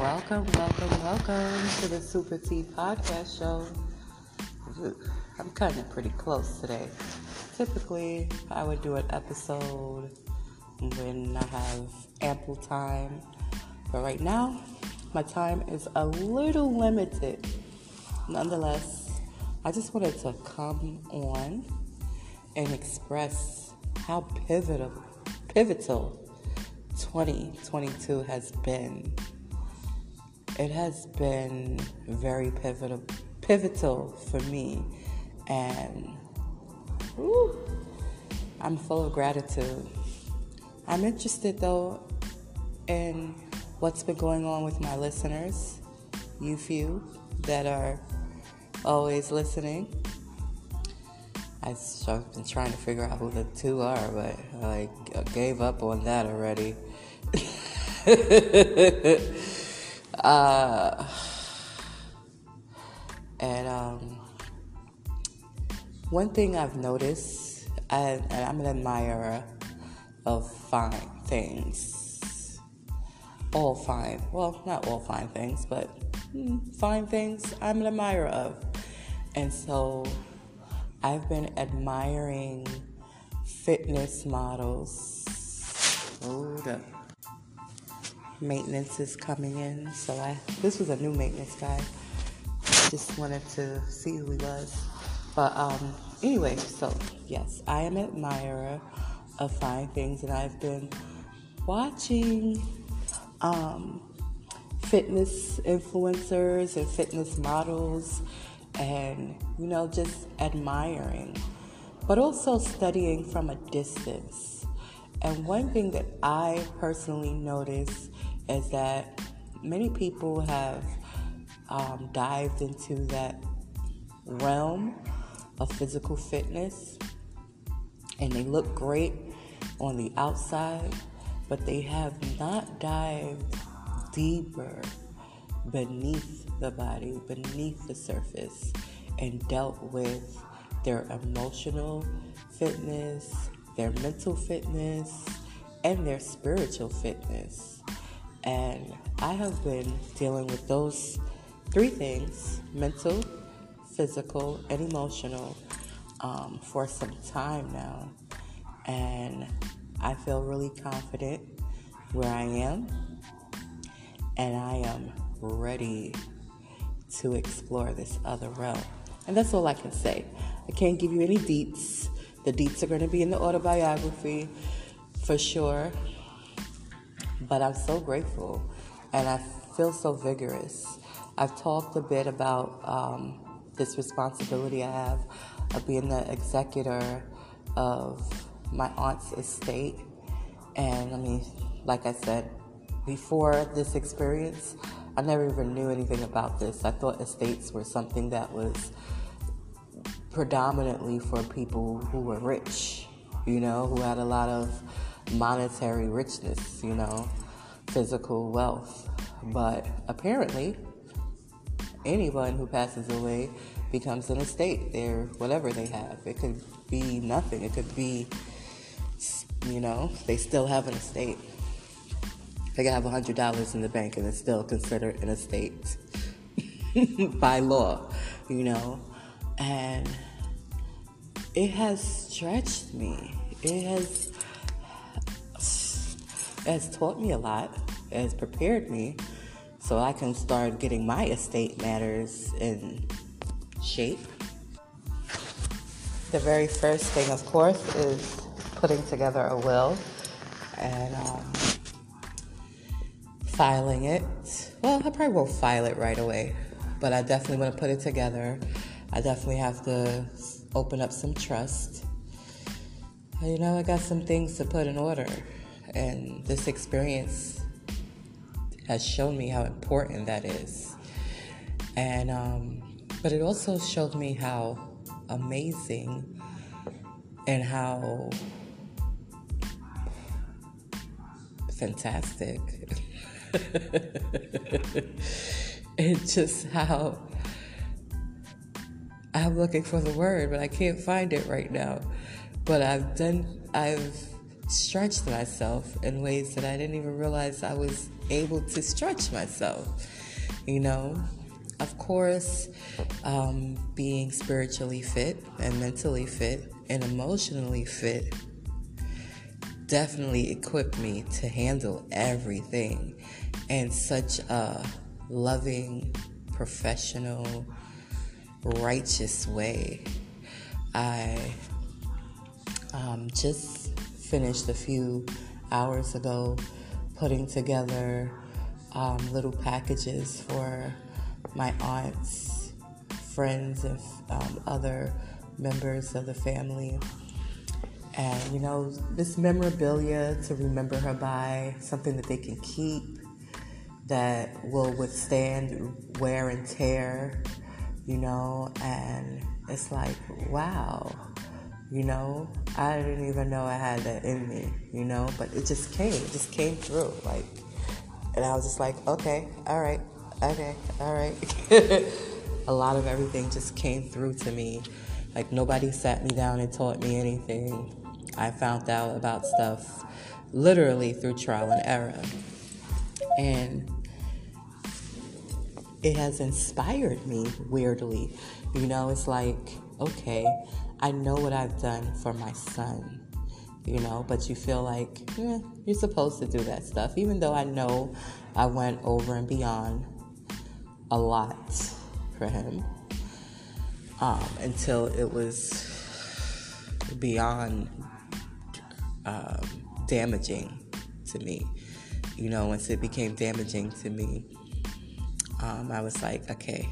Welcome, welcome, welcome to the Super T Podcast Show. I'm cutting it pretty close today. Typically, I would do an episode when I have ample time, but right now, my time is a little limited. Nonetheless, I just wanted to come on and express how pivotal, pivotal 2022 has been. It has been very pivotal, pivotal for me, and I'm full of gratitude. I'm interested though in what's been going on with my listeners, you few that are always listening. I've been trying to figure out who the two are, but I like gave up on that already. uh, and um, one thing I've noticed, I, and I'm an admirer of fine things. All fine. Well, not all fine things, but hmm, fine things I'm an admirer of. And so I've been admiring fitness models. Hold up. Maintenance is coming in. So I this was a new maintenance guy. Just wanted to see who he was. But um anyway, so yes, I am an admirer of fine things and I've been watching um fitness influencers and fitness models and, you know, just admiring, but also studying from a distance. And one thing that I personally notice is that many people have um, dived into that realm of physical fitness and they look great on the outside, but they have not dived deeper beneath the body, beneath the surface, and dealt with their emotional fitness, their mental fitness, and their spiritual fitness. And I have been dealing with those three things mental, physical, and emotional um, for some time now. And I feel really confident where I am. And I am ready to explore this other realm. And that's all I can say. I can't give you any deets. The deets are going to be in the autobiography for sure. But I'm so grateful and I feel so vigorous. I've talked a bit about um, this responsibility I have of being the executor of my aunt's estate. And I mean, like I said, before this experience, I never even knew anything about this. I thought estates were something that was predominantly for people who were rich, you know, who had a lot of monetary richness, you know, physical wealth. But apparently, anyone who passes away becomes an estate. They're whatever they have. It could be nothing. It could be, you know, they still have an estate. They can have $100 in the bank and it's still considered an estate by law, you know. And it has stretched me. It has has taught me a lot. Has prepared me so I can start getting my estate matters in shape. The very first thing, of course, is putting together a will. And um, filing it. Well, I probably won't file it right away, but I definitely want to put it together. I definitely have to open up some trust. You know, I got some things to put in order, and this experience has shown me how important that is. And, um, but it also showed me how amazing and how fantastic it's just how I'm looking for the word, but I can't find it right now. But I've done, I've stretched myself in ways that I didn't even realize I was able to stretch myself. You know, of course, um, being spiritually fit and mentally fit and emotionally fit definitely equipped me to handle everything in such a loving, professional, righteous way. I um, just finished a few hours ago putting together um, little packages for my aunts, friends, and um, other members of the family. And, you know, this memorabilia to remember her by, something that they can keep that will withstand wear and tear, you know, and it's like, wow, you know, I didn't even know I had that in me, you know, but it just came, it just came through, like, and I was just like, okay, all right, okay, all right. a lot of everything just came through to me. Like, nobody sat me down and taught me anything. I found out about stuff literally through trial and error. And it has inspired me weirdly. You know, it's like, okay, I know what I've done for my son, you know, but you feel like eh, you're supposed to do that stuff, even though I know I went over and beyond a lot for him um, until it was beyond um, damaging to me. You know, once it became damaging to me, um, I was like, okay,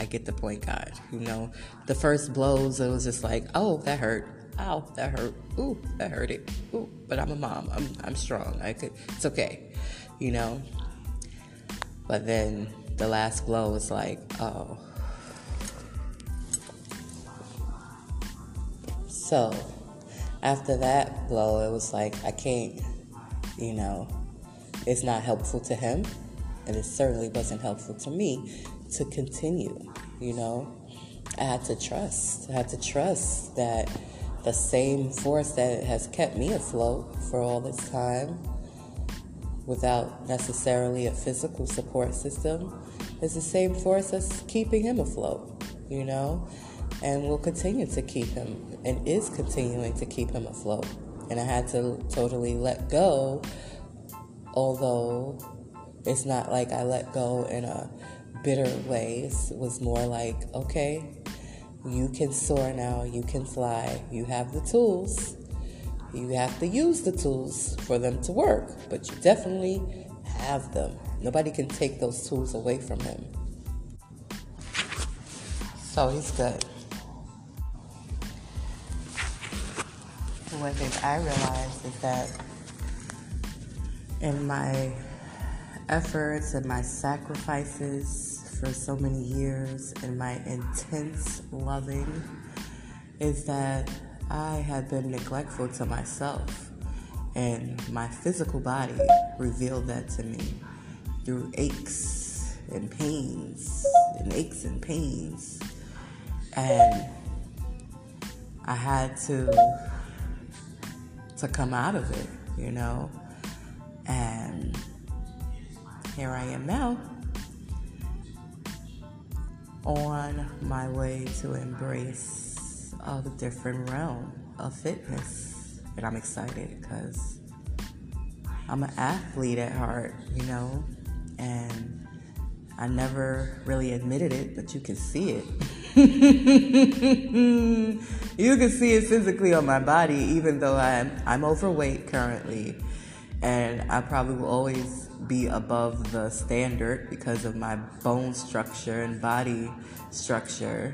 I get the point, God. You know, the first blows, it was just like, oh, that hurt. Ow, that hurt. Ooh, that hurt it. Ooh, but I'm a mom. I'm, I'm strong. I could, it's okay. You know? But then the last blow was like, oh. So, after that blow, it was like, I can't, you know, it's not helpful to him, and it certainly wasn't helpful to me to continue, you know. I had to trust. I had to trust that the same force that has kept me afloat for all this time without necessarily a physical support system is the same force that's keeping him afloat, you know, and will continue to keep him and is continuing to keep him afloat. And I had to totally let go, although it's not like I let go in a bitter ways. Was more like, okay, you can soar now, you can fly, you have the tools. You have to use the tools for them to work, but you definitely have them. Nobody can take those tools away from him. So he's good. One thing I realized is that in my efforts and my sacrifices for so many years and my intense loving is that I had been neglectful to myself. And my physical body revealed that to me through aches and pains and aches and pains. And I had to to come out of it, you know. And here I am now on my way to embrace uh, a different realm of fitness. And I'm excited because I'm an athlete at heart, you know, and I never really admitted it, but you can see it. you can see it physically on my body, even though I'm I'm overweight currently, and I probably will always be above the standard because of my bone structure and body structure.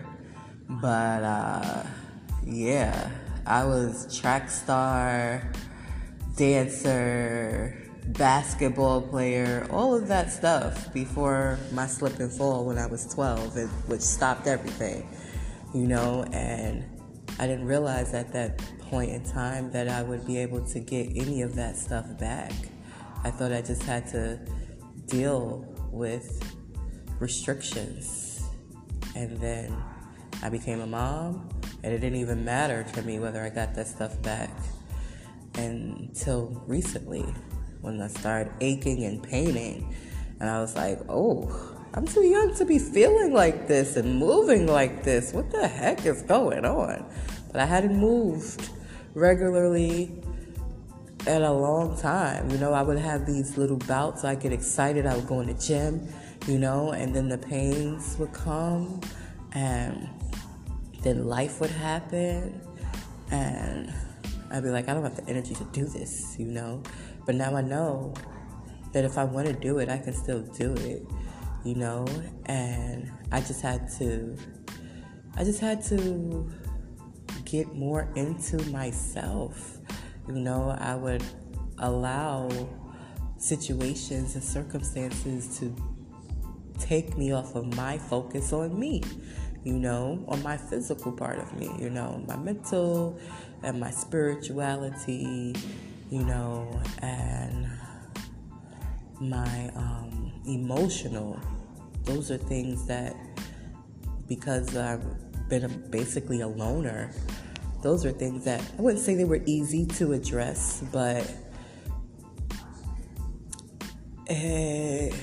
But uh, yeah, I was track star, dancer, basketball player, all of that stuff before my slip and fall when I was 12, which stopped everything, you know, and I didn't realize at that point in time that I would be able to get any of that stuff back. I thought I just had to deal with restrictions. And then I became a mom, and it didn't even matter to me whether I got that stuff back. until recently when I started aching and paining. And I was like, oh, I'm too young to be feeling like this and moving like this. What the heck is going on? But I hadn't moved regularly in a long time. You know, I would have these little bouts. I get excited. I would go in the gym, you know, and then the pains would come and then life would happen and I'd be like, I don't have the energy to do this, you know. But now I know that if I want to do it, I can still do it, you know. And I just had to, I just had to get more into myself, you know. I would allow situations and circumstances to take me off of my focus on me, you know, on my physical part of me, you know, my mental and my spirituality, you know, and my um, emotional. Those are things that, because I've been a, basically a loner, those are things that I wouldn't say they were easy to address, but. Uh,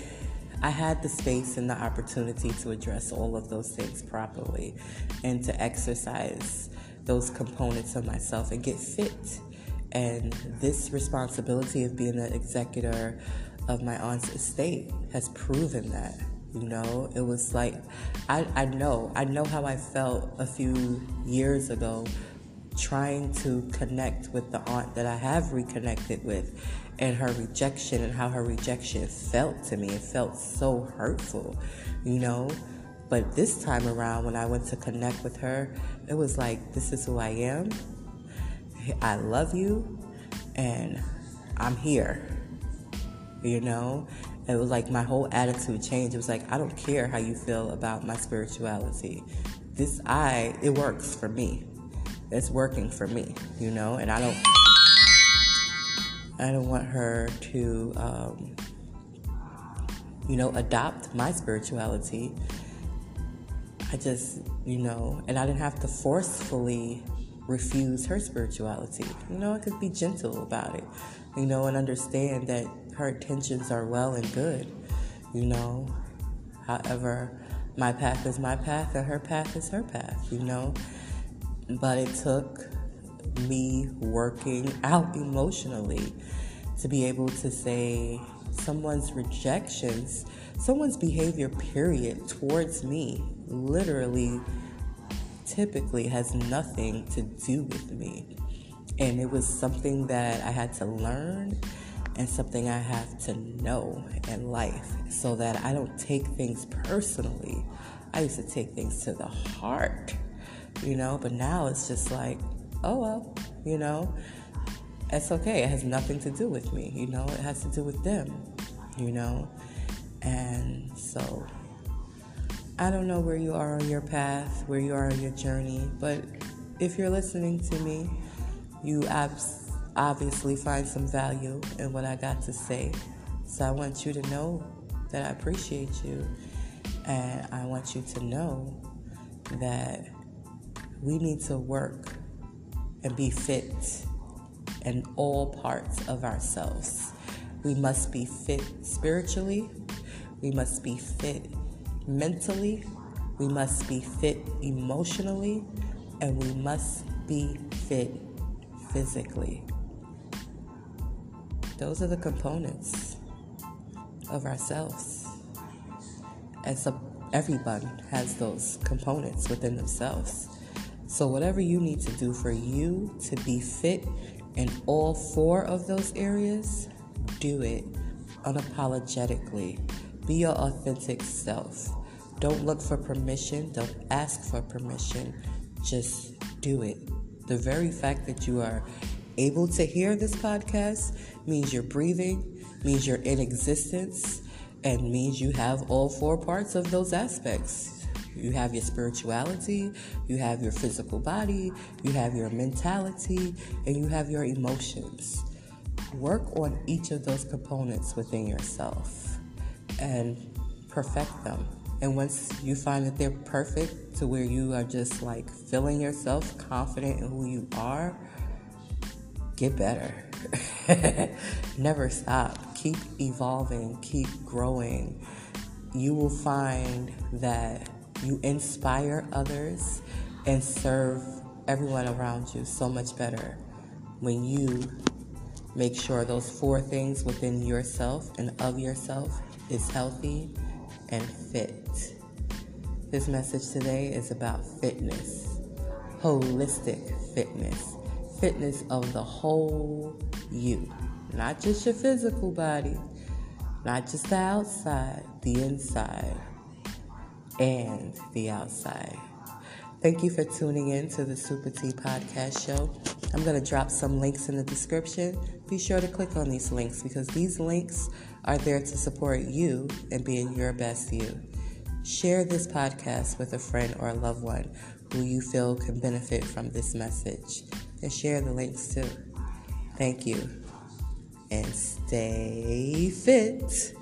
I had the space and the opportunity to address all of those things properly and to exercise those components of myself and get fit. And this responsibility of being an executor of my aunt's estate has proven that. You know, it was like, I, I know, I know how I felt a few years ago trying to connect with the aunt that I have reconnected with and her rejection and how her rejection felt to me. It felt so hurtful, you know? But this time around, when I went to connect with her, it was like, this is who I am. I love you, and I'm here. You know? It was like my whole attitude changed. It was like, I don't care how you feel about my spirituality. This, I, it works for me. It's working for me, you know? And I don't. I don't want her to, um, you know, adopt my spirituality. I just, you know, and I didn't have to forcefully refuse her spirituality. You know, I could be gentle about it, you know, and understand that her intentions are well and good, you know. However, my path is my path and her path is her path, you know. But it took me working out emotionally to be able to say someone's rejections, someone's behavior, period, towards me, literally, typically has nothing to do with me. And it was something that I had to learn and something I have to know in life so that I don't take things personally. I used to take things to the heart, you know, but now it's just like, oh well, you know, it's okay. It has nothing to do with me, you know, it has to do with them, you know. And so I don't know where you are on your path, where you are on your journey, but if you're listening to me, you abs- obviously find some value in what I got to say. So I want you to know that I appreciate you, and I want you to know that we need to work and be fit in all parts of ourselves. We must be fit spiritually, we must be fit mentally, we must be fit emotionally, and we must be fit physically. Those are the components of ourselves. And so everyone has those components within themselves. So, whatever you need to do for you to be fit in all four of those areas, do it unapologetically. Be your authentic self. Don't look for permission, don't ask for permission. Just do it. The very fact that you are able to hear this podcast means you're breathing, means you're in existence, and means you have all four parts of those aspects. You have your spirituality, you have your physical body, you have your mentality, and you have your emotions. Work on each of those components within yourself and perfect them. And once you find that they're perfect to where you are just like feeling yourself confident in who you are, get better. Never stop. Keep evolving, keep growing. You will find that you inspire others and serve everyone around you so much better when you make sure those four things within yourself and of yourself is healthy and fit. This message today is about fitness, holistic fitness, fitness of the whole you, not just your physical body, not just the outside, the inside, and the outside. Thank you for tuning in to the Super T Podcast Show. I'm going to drop some links in the description. Be sure to click on these links because these links are there to support you and being your best you. Share this podcast with a friend or a loved one who you feel can benefit from this message and share the links too. Thank you and stay fit.